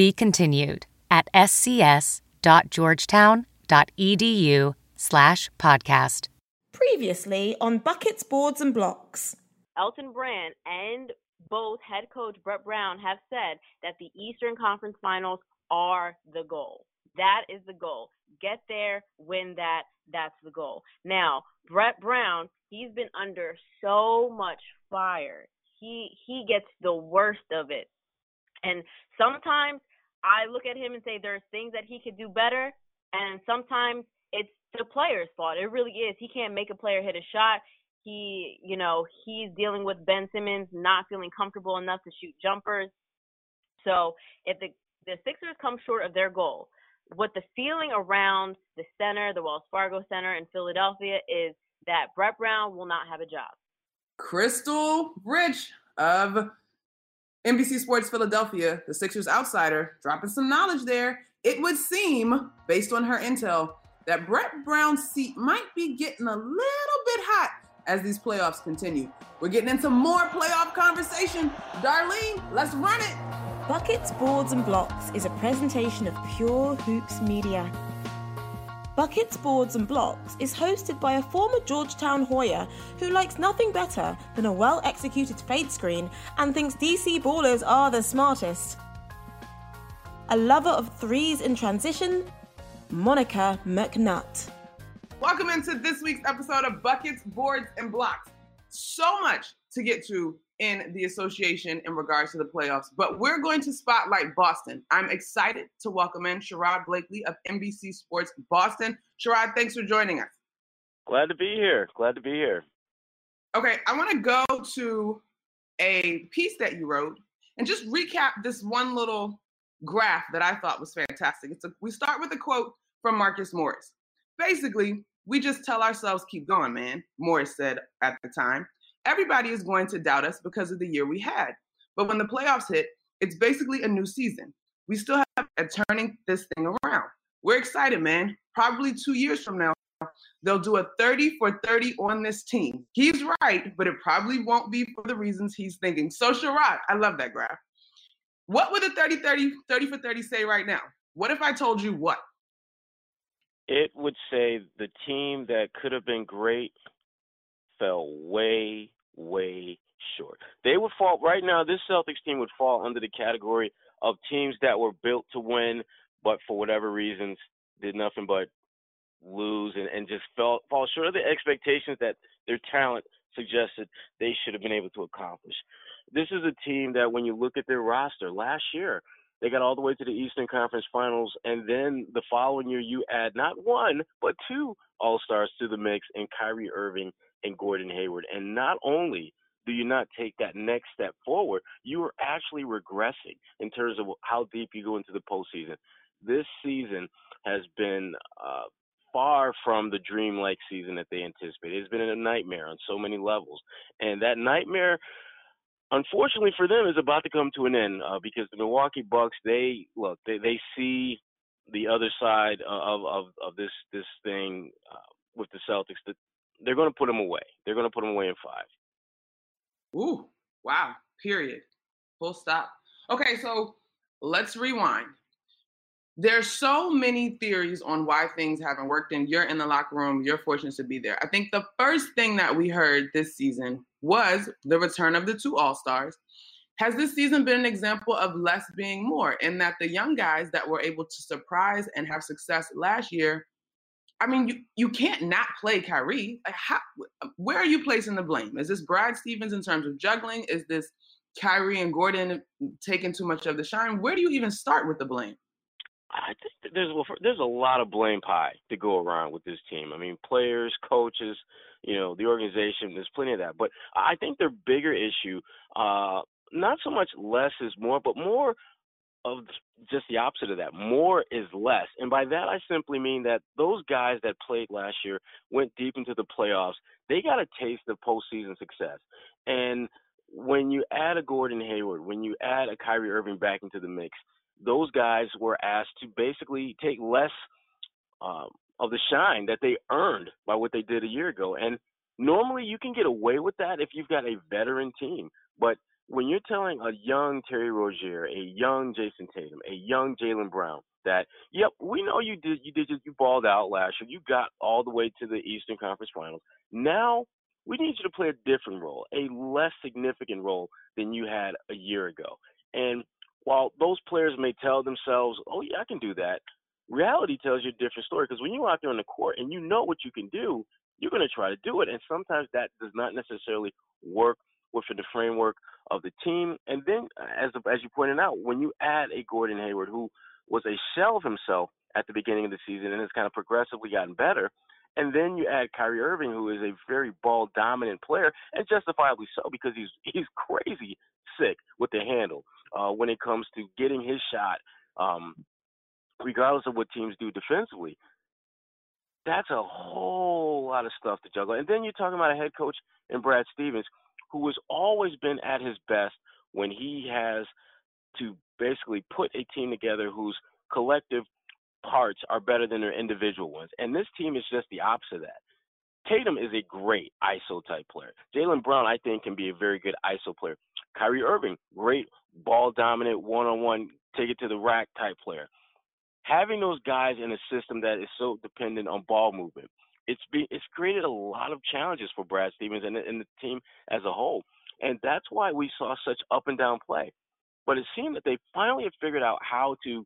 Be continued at scs.georgetown.edu slash podcast. Previously on Buckets, Boards and Blocks. Elton Brand and both head coach Brett Brown have said that the Eastern Conference Finals are the goal. That is the goal. Get there, win that. That's the goal. Now, Brett Brown, he's been under so much fire. He he gets the worst of it. And sometimes I look at him and say there's things that he could do better, and sometimes it's the player's fault. It really is. He can't make a player hit a shot. He, you know, he's dealing with Ben Simmons not feeling comfortable enough to shoot jumpers. So if the the Sixers come short of their goal, what the feeling around the center, the Wells Fargo Center in Philadelphia, is that Brett Brown will not have a job. Crystal Rich of NBC Sports Philadelphia, the Sixers outsider, dropping some knowledge there. It would seem, based on her intel, that Brett Brown's seat might be getting a little bit hot as these playoffs continue. We're getting into more playoff conversation. Darlene, let's run it. Buckets, Boards and Blocks is a presentation of Pure Hoops Media. Buckets, Boards and Blocks is hosted by a former Georgetown Hoya who likes nothing better than a well executed fade screen and thinks DC ballers are the smartest. A lover of threes in transition, Monica McNutt. Welcome into this week's episode of Buckets, Boards, and Blocks. So much to get to in the association in regards to the playoffs, but we're going to spotlight Boston. I'm excited to welcome in Sherrod Blakely of NBC Sports Boston. Sherrod, thanks for joining us. Glad to be here. Glad to be here. Okay, I want to go to a piece that you wrote and just recap this one little graph that I thought was fantastic. It's a, we start with a quote from Marcus Morris. Basically, we just tell ourselves, keep going, man, Morris said at the time everybody is going to doubt us because of the year we had. But when the playoffs hit, it's basically a new season. We still have a turning this thing around. We're excited, man. Probably two years from now, they'll do a 30 for 30 on this team. He's right, but it probably won't be for the reasons he's thinking. So, Sherrod, I love that graph. What would a 30 30 30 for 30 say right now? What if I told you what? It would say the team that could have been great fell way, way short. They would fall right now. This Celtics team would fall under the category of teams that were built to win, but for whatever reasons did nothing but lose and, and just fell fall short of the expectations that their talent suggested they should have been able to accomplish. This is a team that when you look at their roster last year, they got all the way to the Eastern Conference Finals, and then the following year you add not one but two All Stars to the mix, and Kyrie Irving and Gordon Hayward. And not only do you not take that next step forward, you are actually regressing in terms of how deep you go into the postseason. This season has been uh, far from the dreamlike season that they anticipated. It's been a nightmare on so many levels, and that nightmare, unfortunately for them, is about to come to an end uh, because the Milwaukee Bucks they look they they see the other side of of of this this thing uh, with the Celtics. The they're going to put him away. They're going to put him away in five. Ooh, wow. Period. Full stop. Okay, so let's rewind. There's so many theories on why things haven't worked, and you're in the locker room. You're fortunate to be there. I think the first thing that we heard this season was the return of the two All Stars. Has this season been an example of less being more, in that the young guys that were able to surprise and have success last year I mean, you, you can't not play Kyrie. How, where are you placing the blame? Is this Brad Stevens in terms of juggling? Is this Kyrie and Gordon taking too much of the shine? Where do you even start with the blame? I think there's there's a lot of blame pie to go around with this team. I mean, players, coaches, you know, the organization. There's plenty of that, but I think their bigger issue, uh, not so much less is more, but more of just the opposite of that. More is less. And by that, I simply mean that those guys that played last year went deep into the playoffs. They got a taste of postseason success. And when you add a Gordon Hayward, when you add a Kyrie Irving back into the mix, those guys were asked to basically take less um, of the shine that they earned by what they did a year ago. And normally you can get away with that if you've got a veteran team. But when you're telling a young Terry Rozier, a young Jayson Tatum, a young Jaylen Brown that, yep, we know you did you did you balled out last year. You got all the way to the Eastern Conference Finals. Now we need you to play a different role, a less significant role than you had a year ago. And while those players may tell themselves, "Oh yeah, I can do that," reality tells you a different story. Because when you're out there on the court and you know what you can do, you're going to try to do it. And sometimes that does not necessarily work within the framework of the team. And then, as as you pointed out, when you add a Gordon Hayward who was a shell of himself at the beginning of the season and has kind of progressively gotten better, and then you add Kyrie Irving, who is a very ball dominant player, and justifiably so because he's he's crazy sick with the handle uh, when it comes to getting his shot, um, regardless of what teams do defensively. That's a whole lot of stuff to juggle. And then you're talking about a head coach in Brad Stevens who has always been at his best when he has to basically put a team together whose collective parts are better than their individual ones. And this team is just the opposite of that. Tatum is a great ISO type player. Jaylen Brown, I think, can be a very good ISO player. Kyrie Irving, great ball dominant, one on one, take it to the rack type player. Having those guys in a system that is so dependent on ball movement, it's it's created a lot of challenges for Brad Stevens and, and the team as a whole. And that's why we saw such up and down play. But it seemed that they finally have figured out how to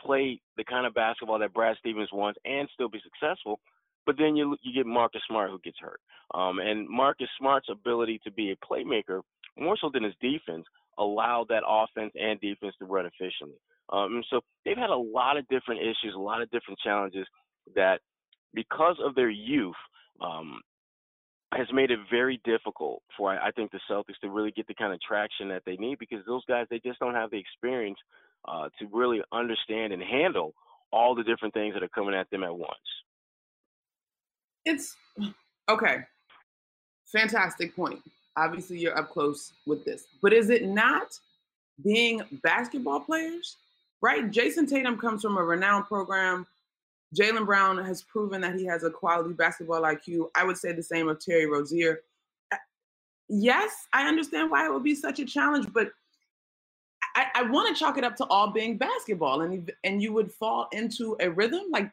play the kind of basketball that Brad Stevens wants and still be successful. But then you you get Marcus Smart who gets hurt, um, and Marcus Smart's ability to be a playmaker more so than his defense allowed that offense and defense to run efficiently. Um, so they've had a lot of different issues, a lot of different challenges that, because of their youth, um, has made it very difficult for I think the Celtics to really get the kind of traction that they need because those guys they just don't have the experience uh, to really understand and handle all the different things that are coming at them at once. It's okay. Fantastic point. Obviously, you're up close with this, but is it not being basketball players? Right? Jayson Tatum comes from a renowned program. Jaylen Brown has proven that he has a quality basketball IQ. I would say the same of Terry Rozier. Uh, yes, I understand why it would be such a challenge, but I, I want to chalk it up to all being basketball, and and you would fall into a rhythm. Like,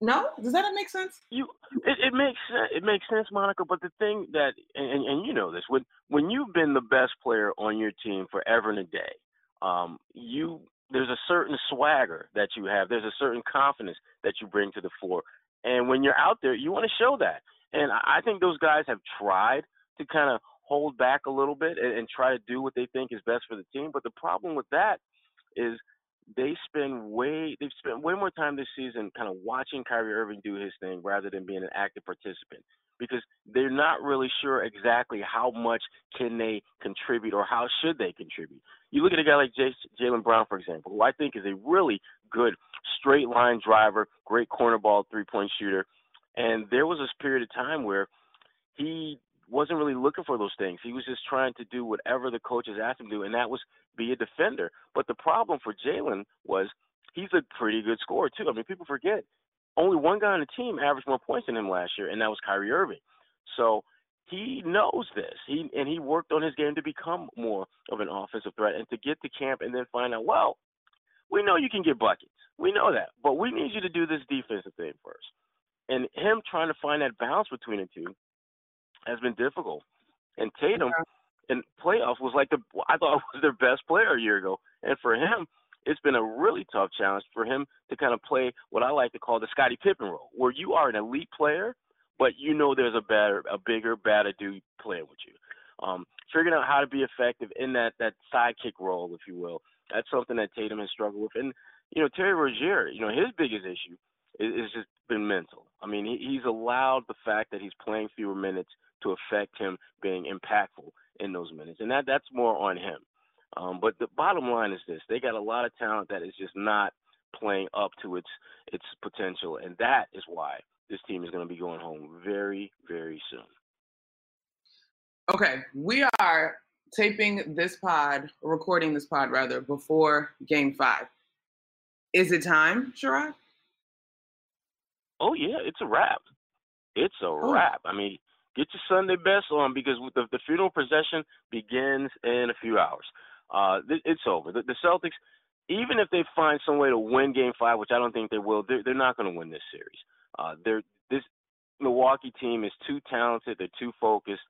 no, does that make sense? You, it, it makes. It makes sense, Monica. But the thing that, and, and you know this, when when you've been the best player on your team forever and a day, um, you there's a certain swagger that you have. There's a certain confidence that you bring to the floor, and when you're out there, you want to show that. And I think those guys have tried to kind of hold back a little bit and, and try to do what they think is best for the team. But the problem with that is they spend way they've spent way more time this season kind of watching Kyrie Irving do his thing rather than being an active participant because they're not really sure exactly how much can they contribute or how should they contribute. You look at a guy like Jaylen Brown, for example, who I think is a really good straight line driver, great corner ball three point shooter, and there was this period of time where he wasn't really looking for those things. He was just trying to do whatever the coaches asked him to do, and that was be a defender. But the problem for Jaylen was he's a pretty good scorer too. I mean, people forget only one guy on the team averaged more points than him last year, and that was Kyrie Irving. So he knows this. He and he worked on his game to become more of an offensive threat and to get to camp and then find out, well, we know you can get buckets. We know that. But we need you to do this defensive thing first. And him trying to find that balance between the two has been difficult. And Tatum yeah. in playoffs was like the I thought was their best player a year ago. And for him, it's been a really tough challenge for him to kind of play what I like to call the Scottie Pippen role, where you are an elite player, but you know there's a better, a bigger, badder dude playing with you. Um, figuring out how to be effective in that that sidekick role, if you will. That's something that Tatum has struggled with. And you know, Terry Rozier, you know, his biggest issue is, is just been mental. I mean, he, he's allowed the fact that he's playing fewer minutes to affect him being impactful in those minutes, and that that's more on him. Um, but the bottom line is this: they got a lot of talent that is just not playing up to its its potential, and that is why this team is going to be going home very, very soon. Okay, we are taping this pod, recording this pod rather, before Game Five. Is it time, Sherrod? Oh yeah, it's a wrap. It's a oh. wrap. I mean, get your Sunday best on because the, the funeral procession begins in a few hours. Uh, it's over. The, the, Celtics, even if they find some way to win Game Five, which I don't think they will, they're, they're not going to win this series. Uh, they're this Milwaukee team is too talented. They're too focused.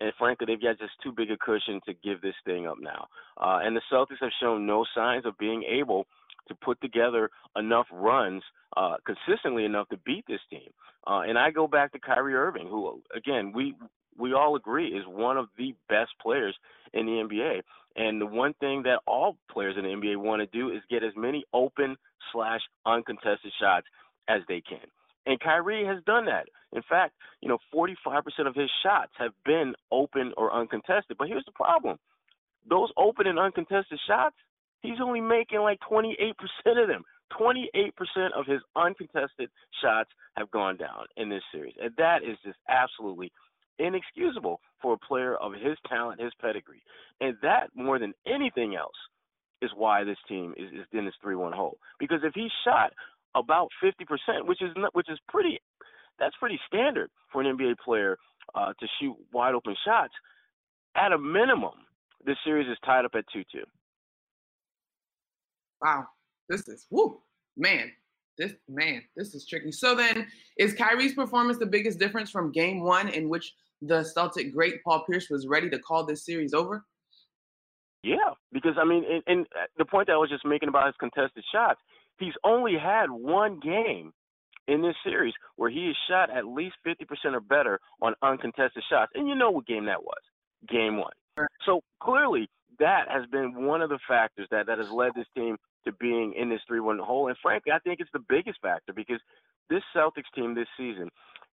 And frankly, they've got just too big a cushion to give this thing up now. Uh, and the Celtics have shown no signs of being able to put together enough runs uh, consistently enough to beat this team. Uh, and I go back to Kyrie Irving, who again we we all agree is one of the best players in the NBA. And the one thing that all players in the NBA want to do is get as many open slash uncontested shots as they can. And Kyrie has done that. In fact, you know, 45% of his shots have been open or uncontested. But here's the problem those open and uncontested shots, he's only making like 28% of them. 28% of his uncontested shots have gone down in this series. And that is just absolutely inexcusable for a player of his talent, his pedigree. And that, more than anything else, is why this team is, is in this 3 1 hole. Because if he shot about 50%, which is which is pretty that's pretty standard for an NBA player uh, to shoot wide open shots. At a minimum, this series is tied up at 2-2. Wow, this is woo man. This man, this is tricky. So then, is Kyrie's performance the biggest difference from Game One, in which the Celtic great Paul Pierce was ready to call this series over? Yeah, because I mean, and, and the point that I was just making about his contested shots, He's only had one game in this series where he has shot at least 50% or better on uncontested shots. And you know what game that was? Game one. So clearly, that has been one of the factors that, that has led this team to being in this 3 1 hole. And frankly, I think it's the biggest factor because this Celtics team this season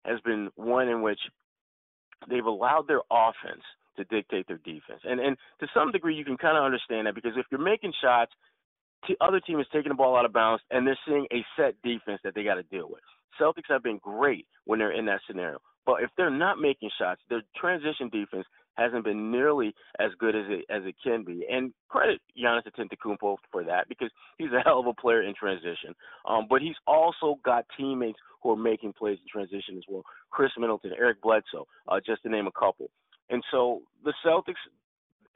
has been one in which they've allowed their offense to dictate their defense. And and to some degree you can kind of understand that because if you're making shots t- other team is taking the ball out of bounds and they're seeing a set defense that they got to deal with. Celtics have been great when they're in that scenario, but if they're not making shots, their transition defense hasn't been nearly as good as it as it can be. And credit Giannis Antetokounmpo for that because he's a hell of a player in transition. Um, but he's also got teammates who are making plays in transition as well. Khris Middleton, Eric Bledsoe, uh, just to name a couple. And so the Celtics,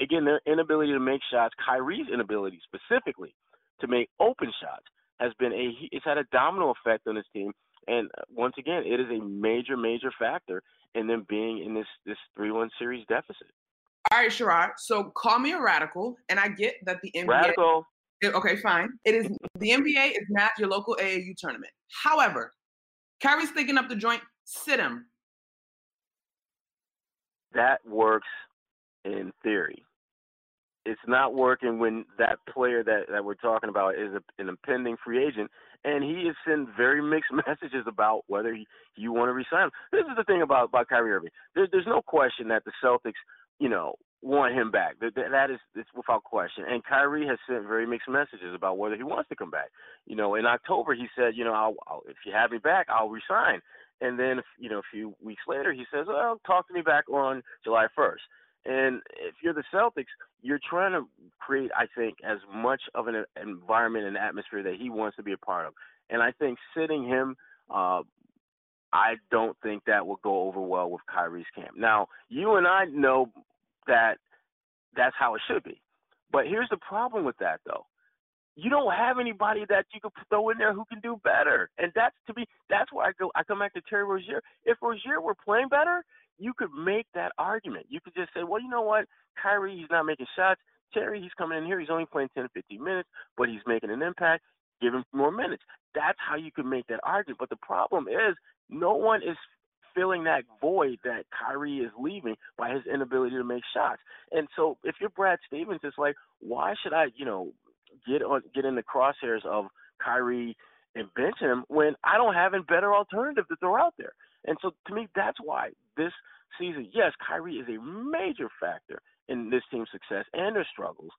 again, their inability to make shots, Kyrie's inability specifically to make open shots has been a it's had a domino effect on this team. And uh, once again, it is a major, major factor in them being in this this three one series deficit. All right, Sherrod. So call me a radical, and I get that the NBA. Radical. Okay, fine. It is the NBA is not your local AAU tournament. However, Kyrie's thinking up the joint. Sit him. That works in theory it's not working when that player that, that we're talking about is a, an impending free agent, and he is sending very mixed messages about whether he, you want to resign. This is the thing about about Kyrie Irving. There's there's no question that the Celtics, you know, want him back. That, that is it's without question. And Kyrie has sent very mixed messages about whether he wants to come back. You know, in October he said, you know, I'll, I'll, if you have me back, I'll resign. And then, you know, a few weeks later he says, well, talk to me back on July 1st. And if you're the Celtics, you're trying to create, I think, as much of an environment and atmosphere that he wants to be a part of. And I think sitting him, uh, I don't think that will go over well with Kyrie's camp. Now, you and I know that that's how it should be. But here's the problem with that, though. You don't have anybody that you could throw in there who can do better, and that's to be. That's why I go. I come back to Terry Rozier. If Rozier were playing better, you could make that argument. You could just say, well, you know what? Kyrie, he's not making shots. Terry, he's coming in here. He's only playing 10 to 15 minutes, but he's making an impact. Give him more minutes. That's how you could make that argument. But the problem is, no one is filling that void that Kyrie is leaving by his inability to make shots. And so, if you're Brad Stevens, it's like, why should I, you know, get on get in the crosshairs of Kyrie and bench him when I don't have a better alternative to throw out there? And so to me, that's why this season, yes, Kyrie is a major factor in this team's success and their struggles.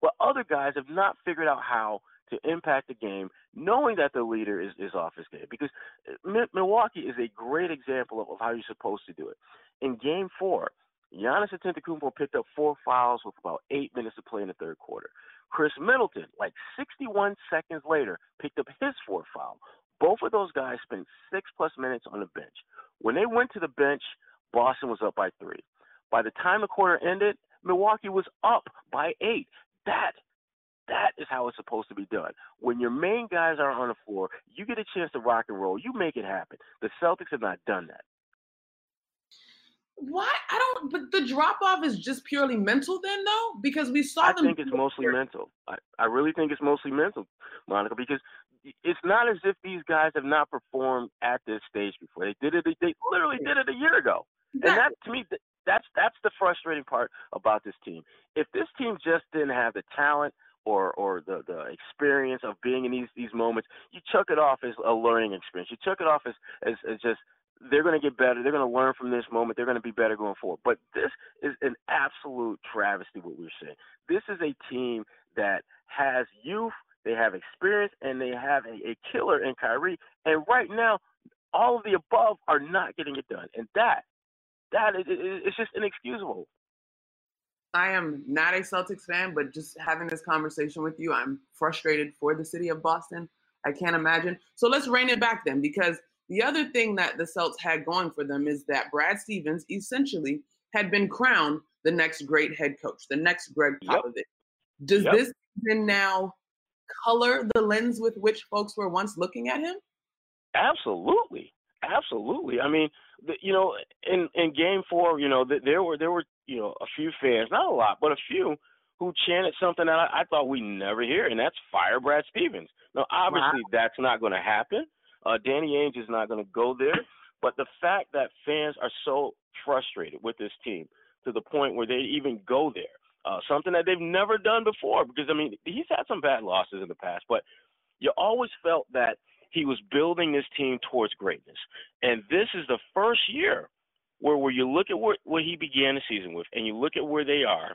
But other guys have not figured out how to impact the game, knowing that the leader is, is off his game. Because uh, Milwaukee is a great example of, of how you're supposed to do it. In game four, Giannis Antetokounmpo picked up four fouls with about eight minutes to play in the third quarter. Khris Middleton, like 61 seconds later, picked up his fourth foul. Both of those guys spent six plus minutes on the bench. When they went to the bench, Boston was up by three. By the time the quarter ended, Milwaukee was up by eight. That that is how it's supposed to be done. When your main guys are on the floor, you get a chance to rock and roll. You make it happen. The Celtics have not done that. Why? I don't. But the drop off is just purely mental, then, though, because we saw I them. I think it's mostly mental. I, I really think it's mostly mental, Monica, because it's not as if these guys have not performed at this stage before. They did it. They they literally did it a year ago, exactly. and that to me, that's that's the frustrating part about this team. If this team just didn't have the talent or or the the experience of being in these these moments, you chuck it off as a learning experience. You chuck it off as as, as just they're going to get better. They're going to learn from this moment. They're going to be better going forward. But this is an absolute travesty. What we're saying. This is a team that has youth, they have experience, and they have a, a killer in Kyrie. And right now, all of the above are not getting it done. And that that is it's just inexcusable. I am not a Celtics fan, but just having this conversation with you, I'm frustrated for the city of Boston. I can't imagine. So let's rein it back then, because the other thing that the Celts had going for them is that Brad Stevens essentially had been crowned the next great head coach, the next Gregg Popovich. Yep. Does yep. this then now color the lens with which folks were once looking at him? Absolutely, absolutely. I mean, the, you know, in in Game Four, you know, the, there were there were you know a few fans, not a lot, but a few who chanted something that I, I thought we never hear, and that's fire Brad Stevens. Now, obviously, wow. that's not going to happen. Uh, Danny Ainge is not going to go there, but the fact that fans are so frustrated with this team to the point where they even go there, uh, something that they've never done before. Because I mean, he's had some bad losses in the past, but you always felt that he was building this team towards greatness. And this is the first year where, where you look at what, what he began the season with and you look at where they are,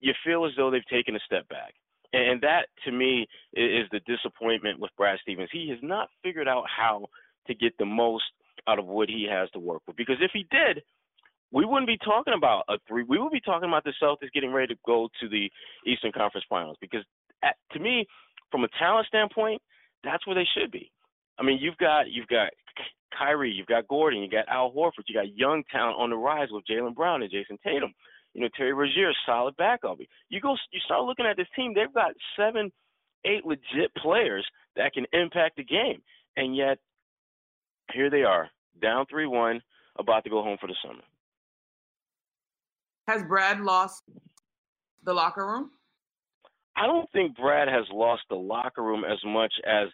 you feel as though they've taken a step back. And that, to me, is the disappointment with Brad Stevens. He has not figured out how to get the most out of what he has to work with. Because if he did, we wouldn't be talking about a three. We would be talking about the Celtics getting ready to go to the Eastern Conference Finals. Because at, to me, from a talent standpoint, that's where they should be. I mean, you've got you've got Kyrie, you've got Gordon, you got Al Horford, you got young talent on the rise with Jaylen Brown and Jayson Tatum. You know, Terry Rozier, solid backup. You go, you start looking at this team. They've got seven, eight legit players that can impact the game, and yet here they are, down three-one, about to go home for the summer. Has Brad lost the locker room? I don't think Brad has lost the locker room as much as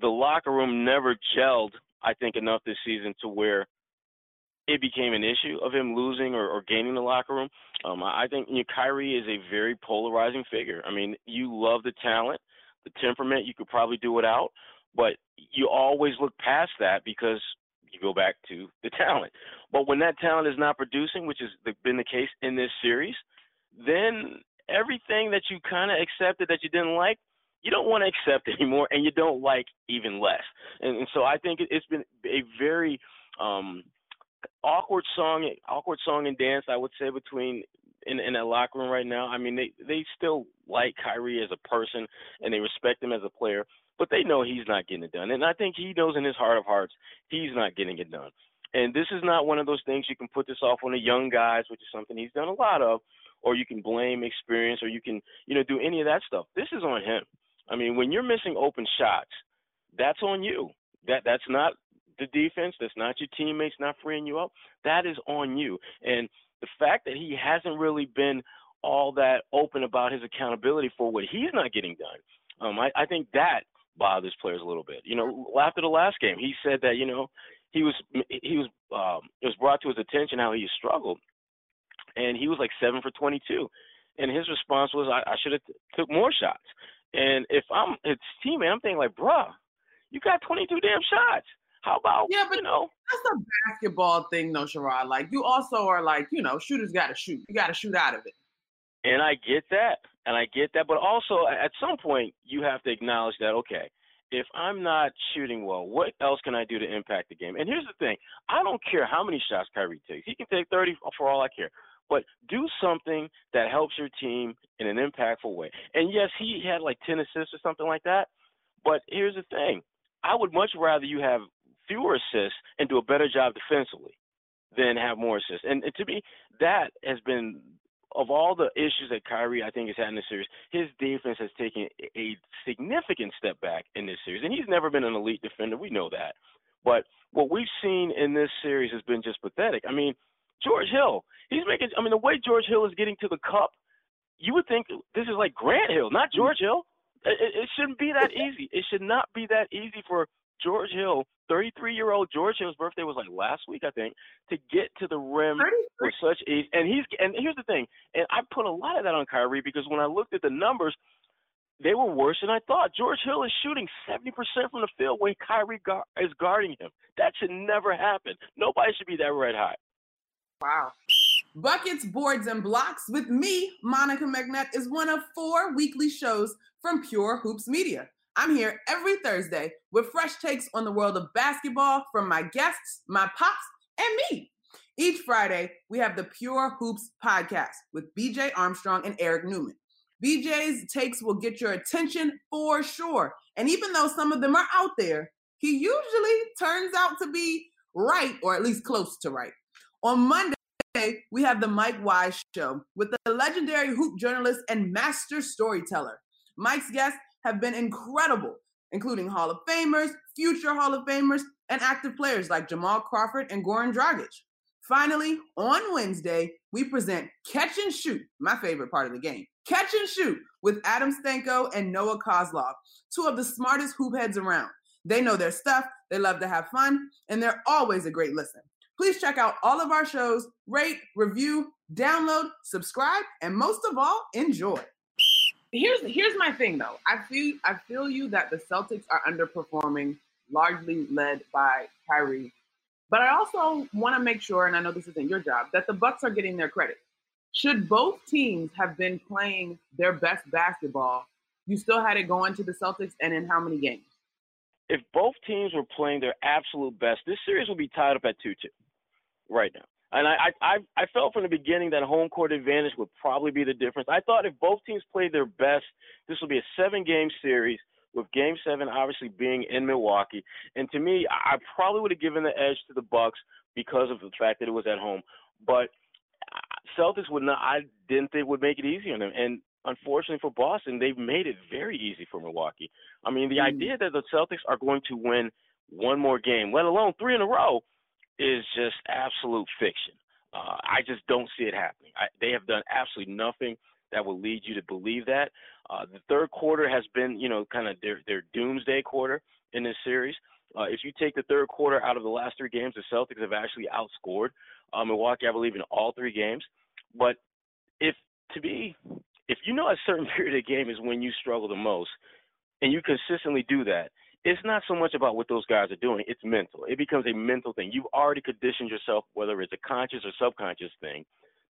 the locker room never gelled, I think, enough this season to where it became an issue of him losing or, or gaining the locker room. Um, I think you know, Kyrie is a very polarizing figure. I mean, you love the talent, the temperament. You could probably do without, but you always look past that because you go back to the talent. But when that talent is not producing, which has been the case in this series, then everything that you kind of accepted that you didn't like you don't want to accept anymore, and you don't like even less. And, and so I think it's been a very um, awkward song, awkward song and dance. I would say between in in that locker room right now. I mean, they they still like Kyrie as a person, and they respect him as a player, but they know he's not getting it done. And I think he knows in his heart of hearts he's not getting it done. And this is not one of those things you can put this off on the young guys, which is something he's done a lot of, or you can blame experience, or you can you know do any of that stuff. This is on him. I mean, when you're missing open shots, that's on you. That that's not the defense. That's not your teammates not freeing you up. That is on you. And the fact that he hasn't really been all that open about his accountability for what he's not getting done, um, I, I think that bothers players a little bit. You know, after the last game, he said that you know he was he was um, it was brought to his attention how he struggled, and he was like seven for 22, and his response was I, I should have t- took more shots. And if I'm his teammate, I'm thinking like, bruh, you got 22 damn shots. How about yeah, but you know that's a basketball thing, though, Sherrod. Like you also are like, you know, shooters got to shoot. You got to shoot out of it. And I get that. and I get that. But also, at some point, you have to acknowledge that okay, if I'm not shooting well, what else can I do to impact the game? And here's the thing: I don't care how many shots Kyrie takes. He can take 30 for all I care. But do something that helps your team in an impactful way. And yes, he had like 10 assists or something like that. But here's the thing: I would much rather you have fewer assists and do a better job defensively than have more assists. And, and to me, that has been of all the issues that Kyrie I think has had in this series, his defense has taken a significant step back in this series. And he's never been an elite defender. We know that. But what we've seen in this series has been just pathetic. I mean, George Hill, he's making I mean the way George Hill is getting to the cup, you would think this is like Grant Hill, not George Hill. It, it shouldn't be that easy. It should not be that easy for George Hill 33 year old George Hill's birthday was like last week, I think, to get to the rim with such ease. And he's and here's the thing, and I put a lot of that on Kyrie because when I looked at the numbers, they were worse than I thought. George Hill is shooting 70% from the field when Kyrie gar- is guarding him. That should never happen. Nobody should be that red hot. Wow. Buckets, Boards, and Blocks with me, Monica McNutt, is one of four weekly shows from Pure Hoops Media. I'm here every Thursday with fresh takes on the world of basketball from my guests, my pops, and me. Each Friday, we have the Pure Hoops podcast with BJ Armstrong and Eric Newman. BJ's takes will get your attention for sure. And even though some of them are out there, he usually turns out to be right or at least close to right. On Monday, we have the Mike Wise Show with the legendary hoop journalist and master storyteller. Mike's guest have been incredible, including Hall of Famers, future Hall of Famers, and active players like Jamal Crawford and Goran Dragic. Finally, on Wednesday, we present Catch and Shoot, my favorite part of the game. Catch and Shoot with Adam Stanko and Noah Kozlov, two of the smartest hoop heads around. They know their stuff, they love to have fun, and they're always a great listen. Please check out all of our shows, rate, review, download, subscribe, and most of all, enjoy. Here's here's my thing though. I feel I feel you that the Celtics are underperforming, largely led by Kyrie. But I also want to make sure, and I know this isn't your job, that the Bucks are getting their credit. Should both teams have been playing their best basketball, you still had it going to the Celtics, and in how many games? If both teams were playing their absolute best, this series would be tied up at two-two right now. And I, I, I felt from the beginning that home court advantage would probably be the difference. I thought if both teams played their best, this would be a seven-game series with Game Seven obviously being in Milwaukee. And to me, I probably would have given the edge to the Bucks because of the fact that it was at home. But Celtics would not. I didn't think would make it easy on them. And unfortunately for Boston, they've made it very easy for Milwaukee. I mean, the mm. idea that the Celtics are going to win one more game, let alone three in a row is just absolute fiction. Uh, I just don't see it happening. I, they have done absolutely nothing that will lead you to believe that. Uh, the third quarter has been, you know, kind of their their doomsday quarter in this series. Uh, if you take the third quarter out of the last three games, the Celtics have actually outscored uh, Milwaukee, I believe, in all three games. But if to be, if you know a certain period of game is when you struggle the most, and you consistently do that, it's not so much about what those guys are doing, it's mental. It becomes a mental thing. You've already conditioned yourself, whether it's a conscious or subconscious thing,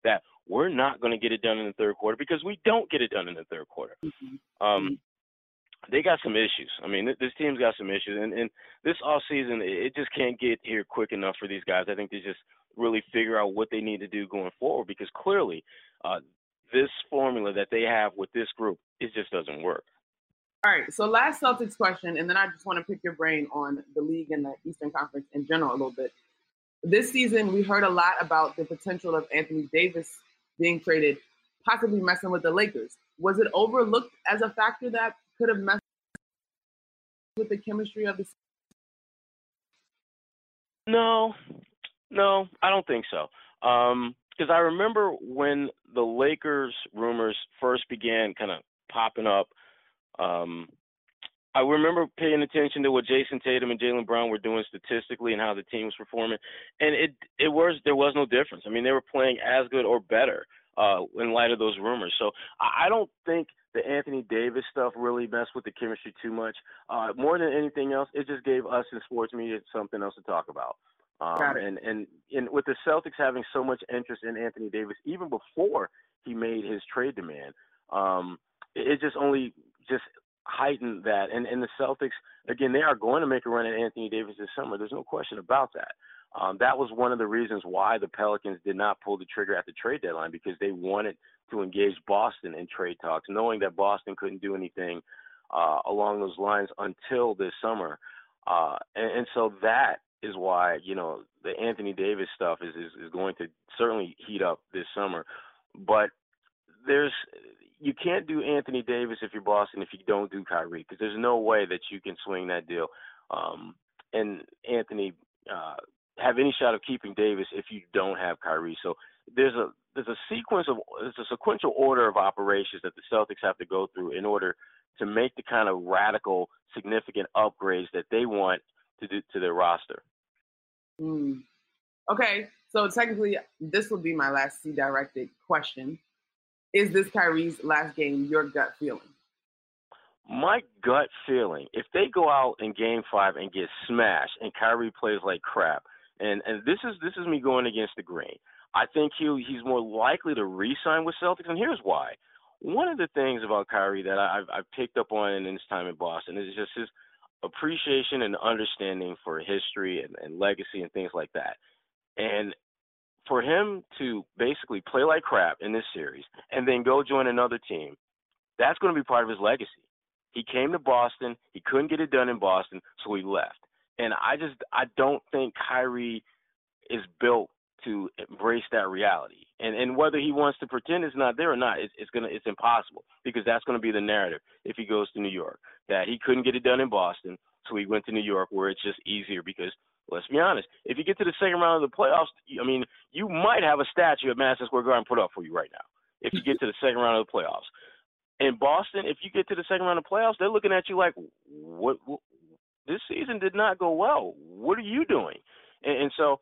that we're not going to get it done in the third quarter because we don't get it done in the third quarter. Mm-hmm. Um, they got some issues. I mean, this team's got some issues, and, and this off season, it just can't get here quick enough for these guys. I think they just really figure out what they need to do going forward because clearly, uh, this formula that they have with this group, it just doesn't work. All right. So last Celtics question, and then I just want to pick your brain on the league and the Eastern Conference in general a little bit. This season, we heard a lot about the potential of Anthony Davis being traded, possibly messing with the Lakers. Was it overlooked as a factor that could have messed with the chemistry of the? No, no, I don't think so. Um, because I remember when the Lakers rumors first began kind of popping up um, I remember paying attention to what Jayson Tatum and Jaylen Brown were doing statistically and how the team was performing, and it it was there was no difference. I mean, they were playing as good or better uh, in light of those rumors. So I don't think the Anthony Davis stuff really messed with the chemistry too much. Uh, more than anything else, it just gave us in sports media something else to talk about. Um, and, and and with the Celtics having so much interest in Anthony Davis even before he made his trade demand, um, it just only just heightened that. And and the Celtics again, they are going to make a run at Anthony Davis this summer. There's no question about that. Um, that was one of the reasons why the Pelicans did not pull the trigger at the trade deadline because they wanted to engage Boston in trade talks, knowing that Boston couldn't do anything uh, along those lines until this summer. Uh, and, and so that is why you know the Anthony Davis stuff is, is is going to certainly heat up this summer. But there's you can't do Anthony Davis if you're Boston if you don't do Kyrie because there's no way that you can swing that deal. Um, and Anthony uh, have any shot of keeping Davis if you don't have Kyrie. So there's a there's a sequence of there's a sequential order of operations that the Celtics have to go through in order to make the kind of radical, significant upgrades that they want to do to their roster. Mm. Okay, so technically, this will be my last C directed question. Is this Kyrie's last game your gut feeling? My gut feeling, if they go out in game five and get smashed and Kyrie plays like crap, and and this is this is me going against the grain. I think he he's more likely to re-sign with Celtics, and here's why. One of the things about Kyrie that I've I've picked up on in his time in Boston is just his appreciation and understanding for history and, and legacy and things like that. And for him to basically play like crap in this series and then go join another team, that's going to be part of his legacy. He came to Boston, he couldn't get it done in Boston, so he left. And I just I don't think Kyrie is built to embrace that reality. And and whether he wants to pretend it's not there or not, it's, it's gonna it's impossible because that's gonna be the narrative if he goes to New York that he couldn't get it done in Boston, so he went to New York where it's just easier because let's be honest, if you get to the second round of the playoffs, I mean you might have a statue at Madison Square Garden put up for you right now if you get to the second round of the playoffs. In Boston, if you get to the second round of the playoffs, they're looking at you like, what, what this season did not go well. What are you doing? And, and so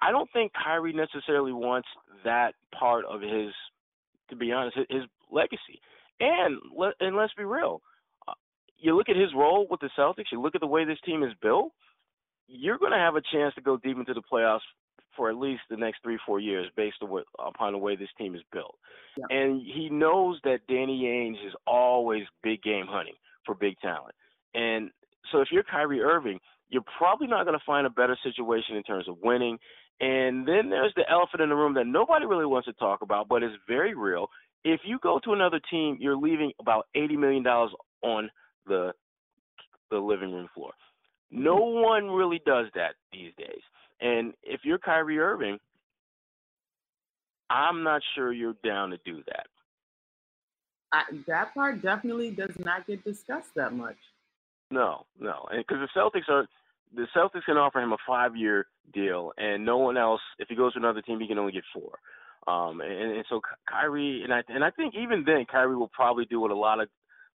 I don't think Kyrie necessarily wants that part of his, to be honest, his legacy. And let and let's be real, uh, you look at his role with the Celtics. You look at the way this team is built. You're going to have a chance to go deep into the playoffs for at least the next three, four years, based on what, upon the way this team is built. Yeah. And he knows that Danny Ainge is always big game hunting for big talent. And so if you're Kyrie Irving, you're probably not going to find a better situation in terms of winning. And then there's the elephant in the room that nobody really wants to talk about, but is very real. If you go to another team, you're leaving about eighty million dollars on the the living room floor. No one really does that these days. And if you're Kyrie Irving, I'm not sure you're down to do that. I, that part definitely does not get discussed that much. No, no, and because the Celtics are the Celtics can offer him a five year deal, and no one else. If he goes to another team, he can only get four. Um, and, and so Kyrie, and I and I think even then, Kyrie will probably do what a lot of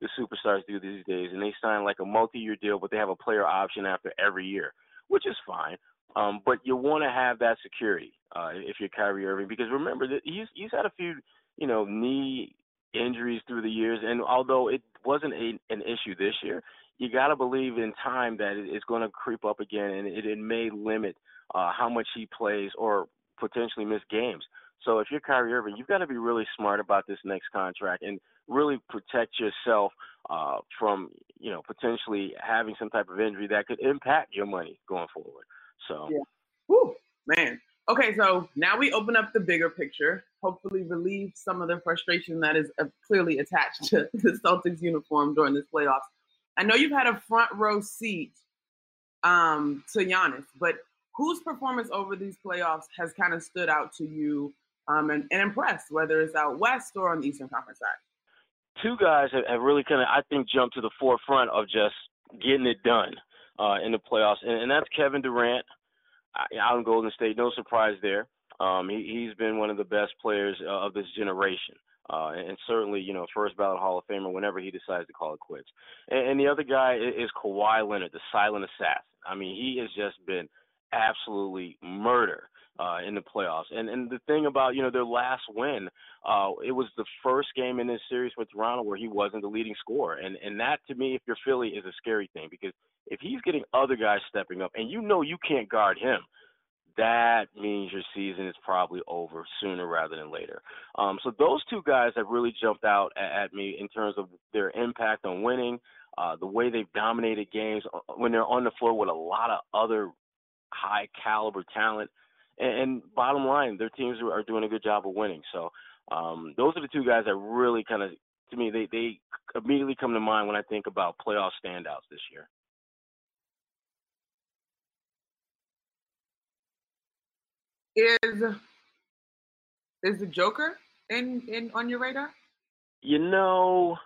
the superstars do these days, and they sign like a multi year deal, but they have a player option after every year, which is fine. Um, but you want to have that security uh, if you're Kyrie Irving, because remember that he's he's had a few you know knee injuries through the years, and although it wasn't a, an issue this year, you got to believe in time that it's going to creep up again, and it, it may limit uh, how much he plays or potentially miss games. So if you're Kyrie Irving, you've got to be really smart about this next contract and really protect yourself uh, from, you know, potentially having some type of injury that could impact your money going forward. So, yeah. Whew, man. Okay, so now we open up the bigger picture. Hopefully, relieve some of the frustration that is uh, clearly attached to the Celtics uniform during this playoffs. I know you've had a front row seat um, to Giannis, but whose performance over these playoffs has kind of stood out to you um, and, and, impressed, whether it's out west or on the Eastern Conference side? Two guys have, have really kind of, I think, jumped to the forefront of just getting it done uh, in the playoffs, and, and, that's Kevin Durant out in Golden State. No surprise there. Um, he, has been one of the best players uh, of this generation. Uh, and certainly, you know, first ballot Hall of Famer whenever he decides to call it quits. And, and the other guy is Kawhi Leonard, the silent assassin. I mean, he has just been absolutely murder uh, in the playoffs. And and the thing about you know their last win, uh, it was the first game in this series with Toronto where he wasn't the leading scorer, and and that to me, if you're Philly, is a scary thing because if he's getting other guys stepping up, and you know you can't guard him, that means your season is probably over sooner rather than later. Um, so those two guys have really jumped out at, at me in terms of their impact on winning, uh, the way they've dominated games uh, when they're on the floor with a lot of other high caliber talent. And, and bottom line, their teams are doing a good job of winning. So um, those are the two guys that really kind of, to me, they they immediately come to mind when I think about playoff standouts this year. Is is the Joker in in on your radar? You know,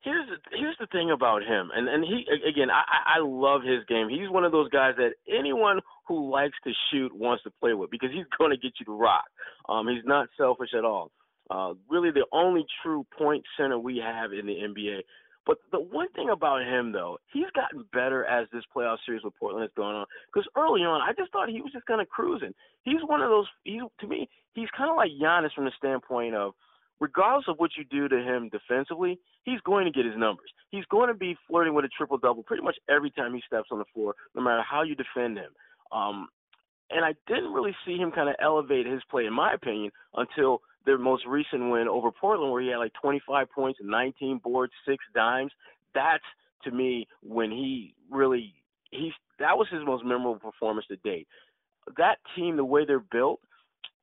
here's the, here's the thing about him, and and he again, I I love his game. He's one of those guys that anyone who likes to shoot wants to play with because he's going to get you to rock. Um, he's not selfish at all. Uh, really, the only true point center we have in the NBA. But the one thing about him, though, he's gotten better as this playoff series with Portland has gone on. Because early on, I just thought he was just kind of cruising. He's one of those. He's to me, he's kind of like Giannis from the standpoint of regardless of what you do to him defensively, he's going to get his numbers. He's going to be flirting with a triple double pretty much every time he steps on the floor, no matter how you defend him. Um, and I didn't really see him kind of elevate his play, in my opinion, until their most recent win over Portland, where he had like 25 points, 19 boards, six dimes. That's to me when he really he that was his most memorable performance to date. That team, the way they're built,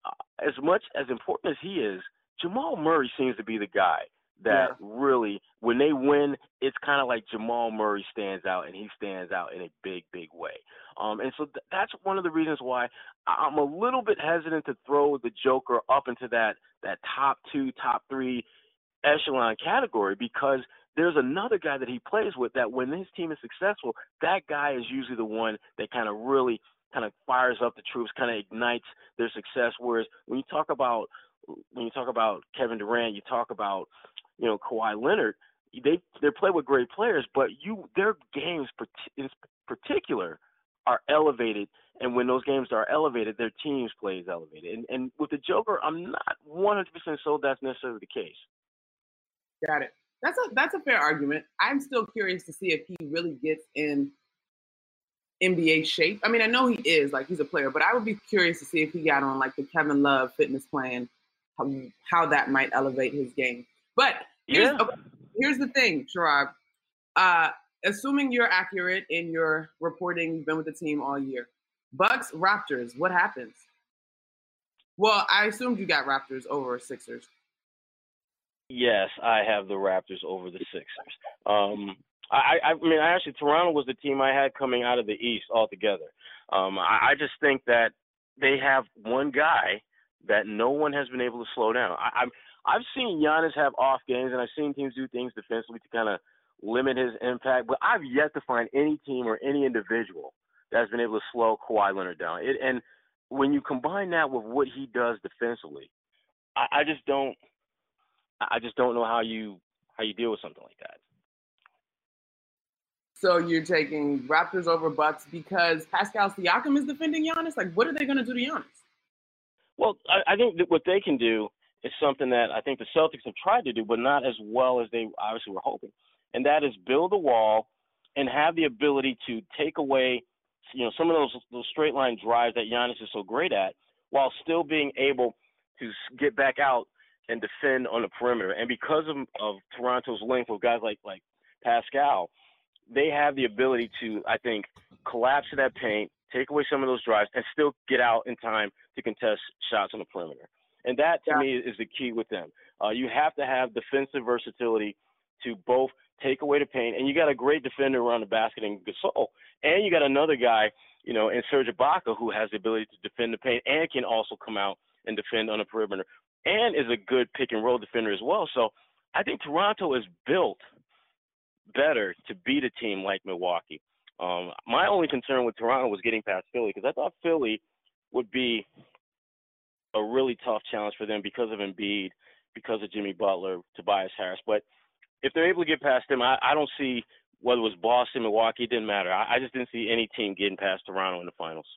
uh, as much as important as he is, Jamal Murray seems to be the guy that yeah. really, when they win, it's kind of like Jamal Murray stands out and he stands out in a big, big way. Um, and so th- that's one of the reasons why I'm a little bit hesitant to throw the Joker up into that that top two, top three echelon category because there's another guy that he plays with that when his team is successful, that guy is usually the one that kind of really kind of fires up the troops, kind of ignites their success. Whereas when you talk about when you talk about Kevin Durant, you talk about you know Kawhi Leonard. They they play with great players, but you their games in particular are elevated, and when those games are elevated, their teams play is elevated. And and with the Joker, I'm not 100% sold that's necessarily the case. Got it. That's a that's a fair argument. I'm still curious to see if he really gets in NBA shape. I mean, I know he is like he's a player, but I would be curious to see if he got on like the Kevin Love fitness plan, how, how that might elevate his game. But here's, yeah. here's the thing, Sherrod. Uh, assuming you're accurate in your reporting, you've been with the team all year. Bucks, Raptors, what happens? Well, I assumed you got Raptors over Sixers. Yes, I have the Raptors over the Sixers. Um, I, I mean, I actually Toronto was the team I had coming out of the East altogether. Um, I, I just think that they have one guy that no one has been able to slow down. I, I'm I've seen Giannis have off games, and I've seen teams do things defensively to kind of limit his impact. But I've yet to find any team or any individual that's been able to slow Kawhi Leonard down. It, and when you combine that with what he does defensively, I, I just don't. I just don't know how you how you deal with something like that. So you're taking Raptors over Bucks because Pascal Siakam is defending Giannis. Like, what are they going to do to Giannis? Well, I, I think that what they can do is something that I think the Celtics have tried to do, but not as well as they obviously were hoping. And that is build a wall and have the ability to take away, you know, some of those those straight line drives that Giannis is so great at, while still being able to get back out and defend on the perimeter. And because of, of Toronto's length with guys like like Pascal, they have the ability to, I think, collapse that paint, take away some of those drives, and still get out in time to contest shots on the perimeter. And that to yeah. me is the key with them. Uh, you have to have defensive versatility to both take away the paint, and you got a great defender around the basket in Gasol, and you got another guy, you know, in Serge Ibaka who has the ability to defend the paint and can also come out and defend on the perimeter, and is a good pick and roll defender as well. So I think Toronto is built better to beat a team like Milwaukee. Um, my only concern with Toronto was getting past Philly because I thought Philly would be a really tough challenge for them because of Embiid, because of Jimmy Butler, Tobias Harris. But if they're able to get past them, I, I don't see whether it was Boston, Milwaukee, it didn't matter. I, I just didn't see any team getting past Toronto in the finals.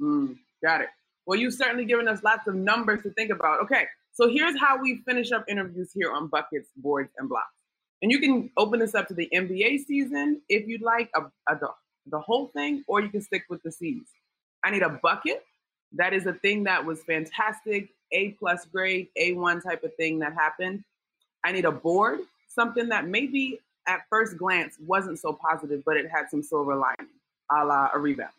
Mm, got it. Well, you've certainly given us lots of numbers to think about. Okay, so here's how we finish up interviews here on Buckets, Boards, and Blocks. And you can open this up to the NBA season if you'd like, a, a, the, the whole thing, or you can stick with the C's. I need a bucket That is a thing that was fantastic, A plus grade, A1 type of thing that happened. I need a board, something that maybe at first glance wasn't so positive, but it had some silver lining, a la a rebound.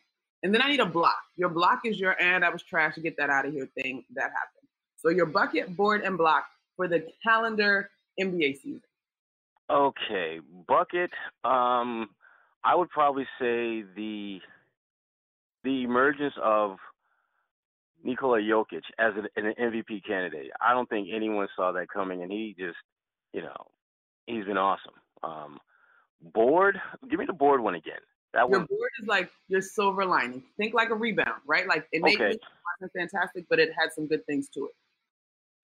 And then I need a block. Your block is your and I was trash to get that out of here thing that happened. So your bucket, board, and block for the calendar NBA season. Okay, bucket. Um, I would probably say the the emergence of Nikola Jokic as an, an MVP candidate. I don't think anyone saw that coming, and he just, you know, he's been awesome. Um, board. Give me the board one again. That your one. board is like your silver lining. Think like a rebound, right? Like it made Okay. it wasn't fantastic, but it had some good things to it.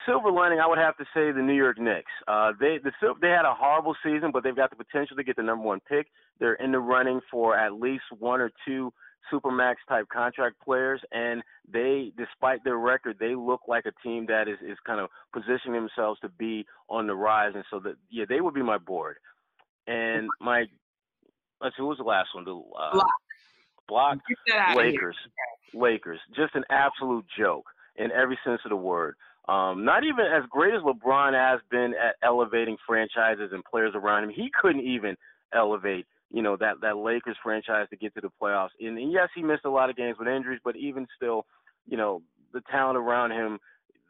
Silver lining, I would have to say the New York Knicks. Uh, they the Sil- they had a horrible season, but they've got the potential to get the number one pick. They're in the running for at least one or two supermax type contract players, and they, despite their record, they look like a team that is is kind of positioning themselves to be on the rise. And so that yeah, they would be my board. And my let's see, who was the last one? The uh, Block. block. Get that out of here. Lakers. Lakers. Just an absolute joke in every sense of the word. Um, not even as great as LeBron has been at elevating franchises and players around him. He couldn't even elevate, you know, that that Lakers franchise to get to the playoffs. And, and yes, he missed a lot of games with injuries, but even still, you know, the talent around him,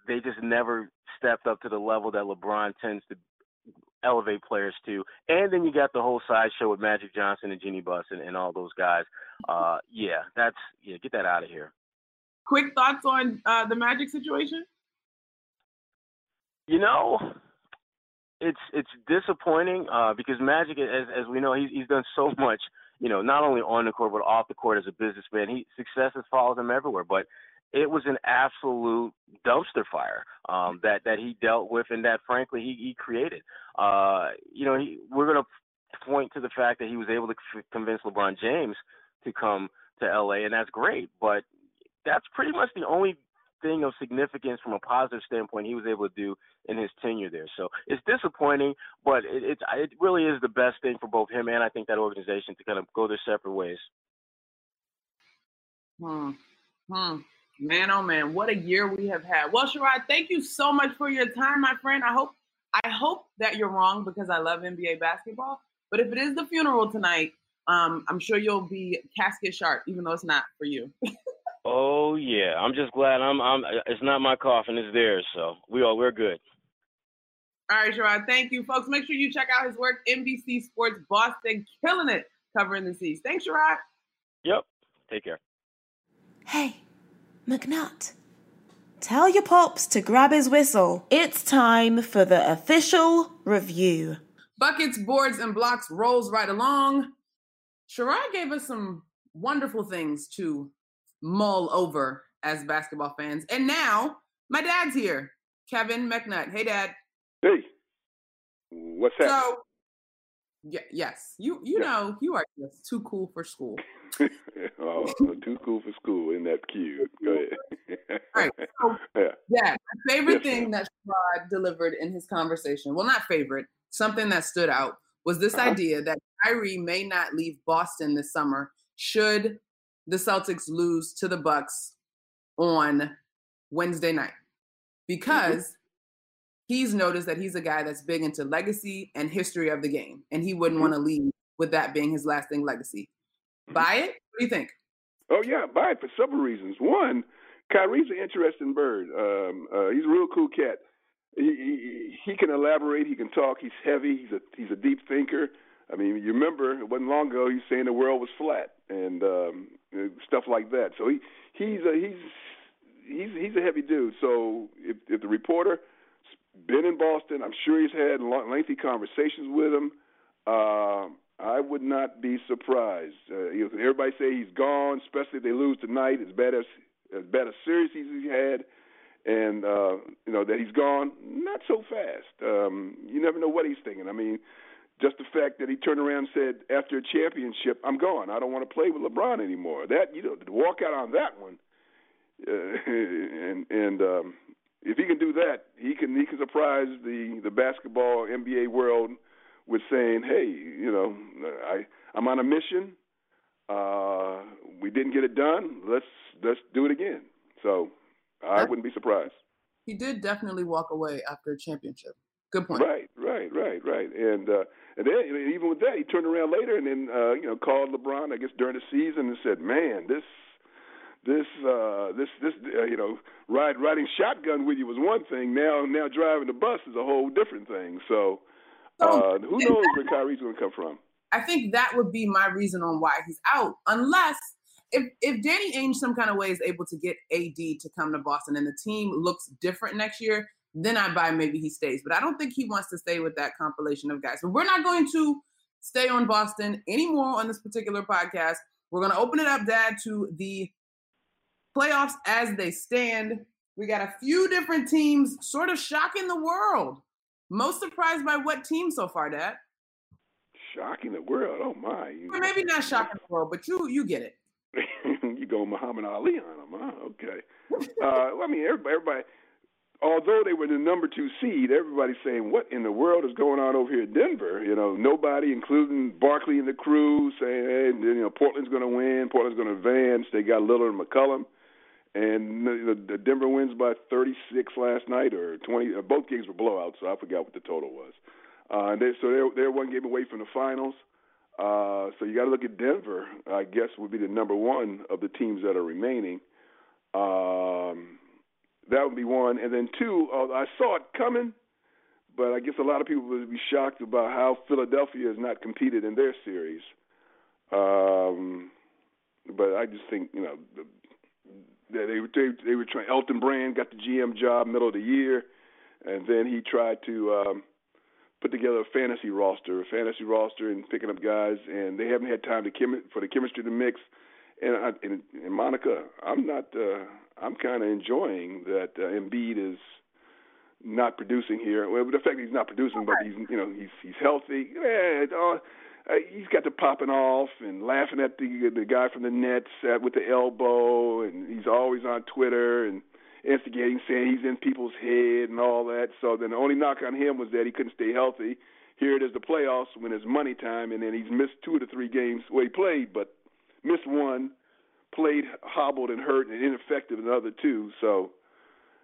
they just never stepped up to the level that LeBron tends to elevate players to. And then you got the whole sideshow with Magic Johnson and Jeanie Buss and, and all those guys. Uh, yeah, that's yeah, get that out of here. Quick thoughts on uh, the Magic situation? You know, it's it's disappointing uh, because Magic, as as we know, he's he's done so much. You know, not only on the court but off the court as a businessman. He success has followed him everywhere, but it was an absolute dumpster fire um, that that he dealt with and that frankly he he created. Uh, you know, he, we're going to point to the fact that he was able to c- convince LeBron James to come to LA, and that's great. But that's pretty much the only thing of significance from a positive standpoint he was able to do in his tenure there. So it's disappointing, but it, it's it really is the best thing for both him and I think that organization to kind of go their separate ways. Hmm. Hmm. Man, oh man, what a year we have had. Well, Sherrod, thank you so much for your time, my friend. I hope I hope that you're wrong because I love NBA basketball. But if it is the funeral tonight, um, I'm sure you'll be casket sharp, even though it's not for you. Oh yeah, I'm just glad I'm I'm it's not my coffin, it's theirs. So we all we're good. All right, Sherrod, thank you, folks. Make sure you check out his work, NBC Sports Boston, killing it covering the C's. Thanks, Sherrod. Yep. Take care. Hey, McNutt. Tell your pops to grab his whistle. It's time for the official review. Buckets, boards, and blocks rolls right along. Sherrod gave us some wonderful things to mull over as basketball fans. And now my dad's here, Kevin McNutt. Hey, Dad. Hey, what's happening? So, y- yes, you you Yeah. know you are just too cool for school. oh, too cool for school. Isn't that cute? Go ahead. Right, so- yeah. Yeah, my favorite Yes, thing ma'am. that Sherrod delivered in his conversation, well, not favorite, something that stood out was this Uh-huh. idea that Kyrie may not leave Boston this summer should the Celtics lose to the Bucks on Wednesday night, because he's noticed that he's a guy that's big into legacy and history of the game, and he wouldn't Mhm. want to leave with that being his lasting legacy. Mhm. Buy it? What do you think? Oh yeah, buy it for several reasons. One, Kyrie's an interesting bird. Um, uh, he's a real cool cat. He, he he can elaborate. He can talk. He's heavy. He's a he's a deep thinker. I mean, you remember it wasn't long ago he was saying the world was flat and um, stuff like that. So he he's a, he's he's he's a heavy dude. So if if the reporter been in Boston, I'm sure he's had long- lengthy conversations with him. Uh, I would not be surprised. Uh, everybody say he's gone, especially if they lose tonight. As bad as as bad a series as he had, and uh, you know that he's gone. Not so fast. Um, you never know what he's thinking. I mean, just the fact that he turned around and said after a championship, "I'm gone. I don't want to play with LeBron anymore." That you know, to walk out on that one, uh, and and um, if he can do that, he can he can surprise the the basketball NBA world with saying, "Hey, you know, I I'm on a mission. Uh, we didn't get it done. Let's let's do it again." So I wouldn't be surprised. He did definitely walk away after a championship. Good point. Right, right, right, right. And uh, and then even with that, he turned around later and then uh, you know called LeBron, I guess during the season, and said, "Man, this." This, uh, this, this, uh, you know, ride, riding shotgun with you was one thing. Now, now driving the bus is a whole different thing. So, uh, who knows where Kyrie's going to come from? I think that would be my reason on why he's out, unless if if Danny Ainge some kind of way is able to get AD to come to Boston and the team looks different next year, then I buy maybe he stays. But I don't think he wants to stay with that compilation of guys. But we're not going to stay on Boston anymore on this particular podcast. We're going to open it up, Dad, to the playoffs as they stand. We got a few different teams sort of shocking the world. Most surprised by what team so far, Dad? Shocking the world. Oh my. Or maybe not shocking the world, but you you get it. you go Muhammad Ali on them, huh? Okay. Uh, well, I mean, everybody, everybody although they were the number two seed, everybody's saying, "What in the world is going on over here in Denver?" You know, nobody, including Barkley and the crew, saying, "Hey, you know, Portland's going to win. Portland's going to advance." They got Lillard and McCollum, and the, the Denver wins by 36 last night or 20. Uh, both games were blowouts, so I forgot what the total was. Uh, and they, so they're they're one game away from the finals. Uh, so you got to look at Denver. I guess would be the number one of the teams that are remaining. Um, that would be one, and then two. Uh, I saw it coming, but I guess a lot of people would be shocked about how Philadelphia has not competed in their series. Um, but I just think you know the, they they they were trying. Elton Brand got the GM job middle of the year, and then he tried to um, put together a fantasy roster, a fantasy roster, and picking up guys, and they haven't had time to chem- for the chemistry to mix. And, I, and, and Monica, I'm not. Uh, I'm kind of enjoying that uh, Embiid is not producing here. Well, the fact that he's not producing, but he's you know he's he's healthy. Yeah, uh, uh, he's got the popping off and laughing at the the guy from the Nets uh, with the elbow, and he's always on Twitter and instigating, saying he's in people's head and all that. So then the only knock on him was that he couldn't stay healthy. Here it is, the playoffs when it's money time, and then he's missed two of the three games. Well, he played, but missed one played hobbled and hurt and ineffective in the other two. So,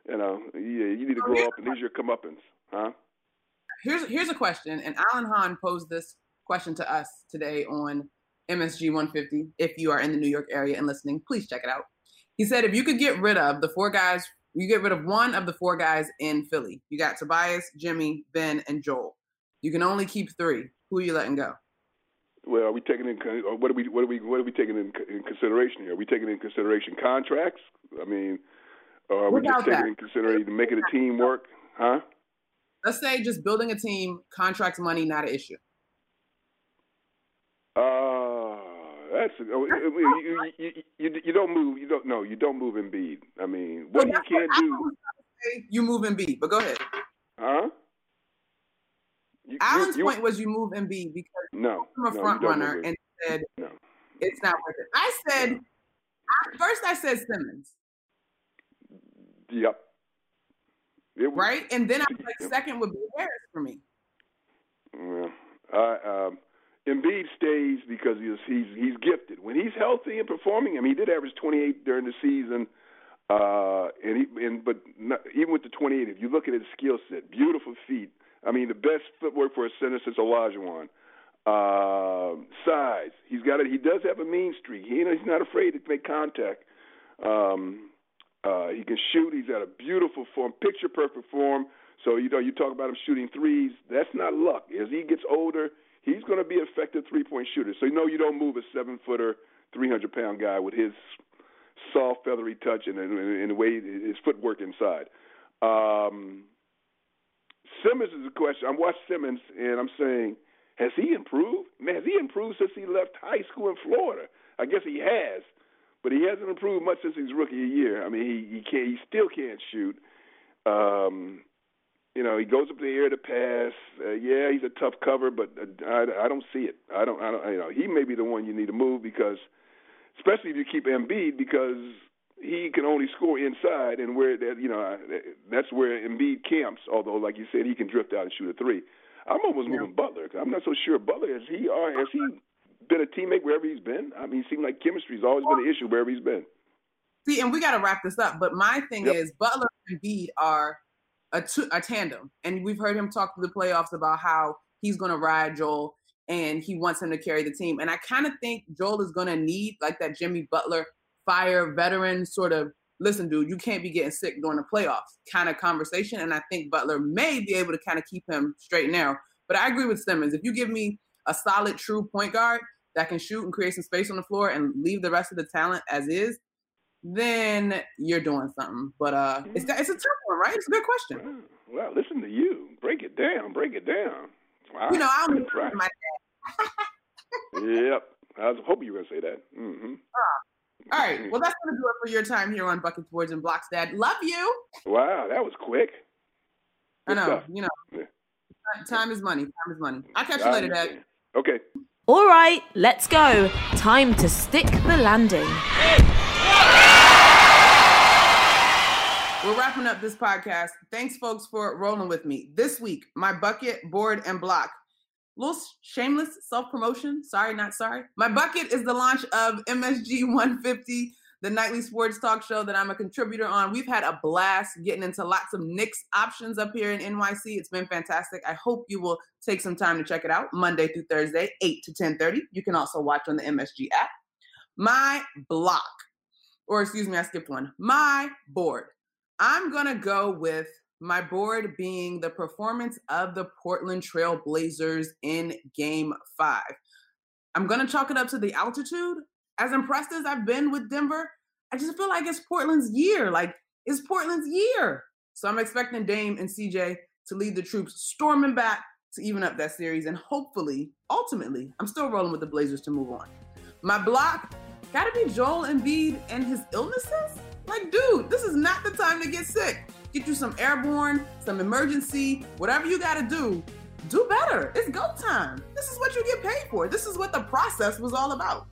you know, yeah, you need to oh, grow up and these are your comeuppance, huh? Here's here's a question, and Alan Hahn posed this question to us today on MSG 150. If you are in the New York area and listening, please check it out. He said if you could get rid of the four guys, you get rid of one of the four guys in Philly. You got Tobias, Jimmy, Ben, and Joel. You can only keep three. Who are you letting go? Well, are we taking in what are we what are we what are we taking in, in consideration here? Are we taking in consideration contracts? I mean, are we just taking that. in consideration making a team work? Huh? Let's say just building a team, contracts, money, not an issue. Uh, that's oh, you, you, you, you, don't move. You don't no. You don't move Embiid. I mean, what well, you can't do. You move Embiid, but go ahead. Huh? You, Alan's you, point was you move Embiid because no, I'm a no, front runner and said no. it's not worth it. I said no. first I said Simmons. Yep. It, right, and then I was like second would be Harris for me. Well, I um, Embiid stays because he's he's he's gifted. When he's healthy and performing, I mean, he did average 28 during the season. Uh, and he and but not, even with the 28, if you look at his skill set, beautiful feet, I mean, the best footwork for a center since Olajuwon. Uh, size. He's got it. He does have a mean streak. He, he's not afraid to make contact. Um, uh, he can shoot. He's got a beautiful form, picture perfect form. So you know, you talk about him shooting threes. That's not luck. As he gets older, he's going to be an effective three point shooter. So you know, you don't move a seven footer, three hundred pound guy with his soft, feathery touch and, and, and the way his footwork inside. Um, Simmons is a question. I'm watching Simmons and I'm saying, has he improved? Man, has he improved since he left high school in Florida? I guess he has, but he hasn't improved much since his rookie year. I mean, he he can't. He still can't shoot. Um, you know, he goes up in the air to pass. Uh, yeah, he's a tough cover, but uh, I, I don't see it. I don't. I don't. You know, he may be the one you need to move because, especially if you keep Embiid, because he can only score inside, and where that you know that's where Embiid camps. Although, like you said, he can drift out and shoot a three. I'm almost moving Butler. I'm not so sure Butler has he or has he been a teammate wherever he's been. I mean, it seems like chemistry's always been an issue wherever he's been. See, and we got to wrap this up. But my thing Yep. is, Butler and Embiid are a, two, a tandem, and we've heard him talk to the playoffs about how he's going to ride Joel and he wants him to carry the team. And I kind of think Joel is going to need like that Jimmy Butler fire veteran sort of listen, dude, you can't be getting sick during the playoffs kind of conversation. And I think Butler may be able to kind of keep him straight and narrow. But I agree with Simmons. If you give me a solid, true point guard that can shoot and create some space on the floor and leave the rest of the talent as is, then you're doing something. But uh, it's it's a tough one, right? It's a good question. Well, listen to you. Break it down. Break it down. Wow. You know, I don't try. my Yep. I was hoping you were going to say that. Mm-hmm. All right. Well, that's gonna do it for your time here on Buckets, Boards, and Blocks, Dad. Love you. Wow, that was quick. I know. stuff. You know, Yeah. time is money. Time is money. I'll catch you I later, Dad. Okay. All right, let's go. Time to stick the landing. We're wrapping up this podcast. Thanks, folks, for rolling with me. This week, my bucket, board, and block. Little shameless self promotion. Sorry, not sorry. My bucket is the launch of MSG 150, the nightly sports talk show that I'm a contributor on. We've had a blast getting into lots of Knicks options up here in NYC. It's been fantastic. I hope you will take some time to check it out Monday through Thursday, 8 to 10:30. You can also watch on the MSG app. My block, or excuse me, I skipped one. My board. I'm to go with my board being the performance of the Portland Trail Blazers in game five. I'm going to chalk it up to the altitude. As impressed as I've been with Denver, I just feel like it's Portland's year. Like, it's Portland's year. So I'm expecting Dame and CJ to lead the troops storming back to even up that series. And hopefully, ultimately, I'm still rolling with the Blazers to move on. My block, gotta be Joel Embiid and his illnesses. Like, dude, this is not the time to get sick. Get you some airborne, some Emergen-C, whatever you gotta do. Do better. It's go time. This is what you get paid for. This is what the process was all about.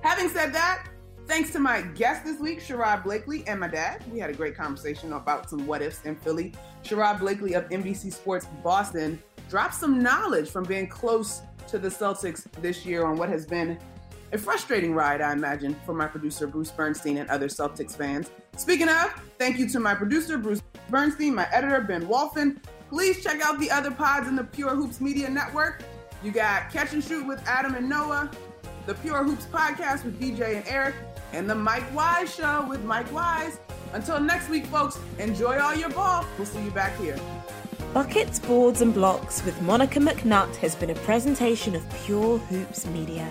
Having said that, thanks to my guest this week, Sherrod Blakely, and my dad. We had a great conversation about some what ifs in Philly. Sherrod Blakely of NBC Sports Boston dropped some knowledge from being close to the Celtics this year on what has been a frustrating ride, I imagine, for my producer, Bruce Bernstein, and other Celtics fans. Speaking of, thank you to my producer, Bruce Bernstein, my editor, Ben Wolfen. Please check out the other pods in the Pure Hoops Media Network. You got Catch and Shoot with Adam and Noah, the Pure Hoops Podcast with DJ and Eric, and the Mike Wise Show with Mike Wise. Until next week, folks, enjoy all your ball. We'll see you back here. Buckets, Boards, and Blocks with Monica McNutt has been a presentation of Pure Hoops Media.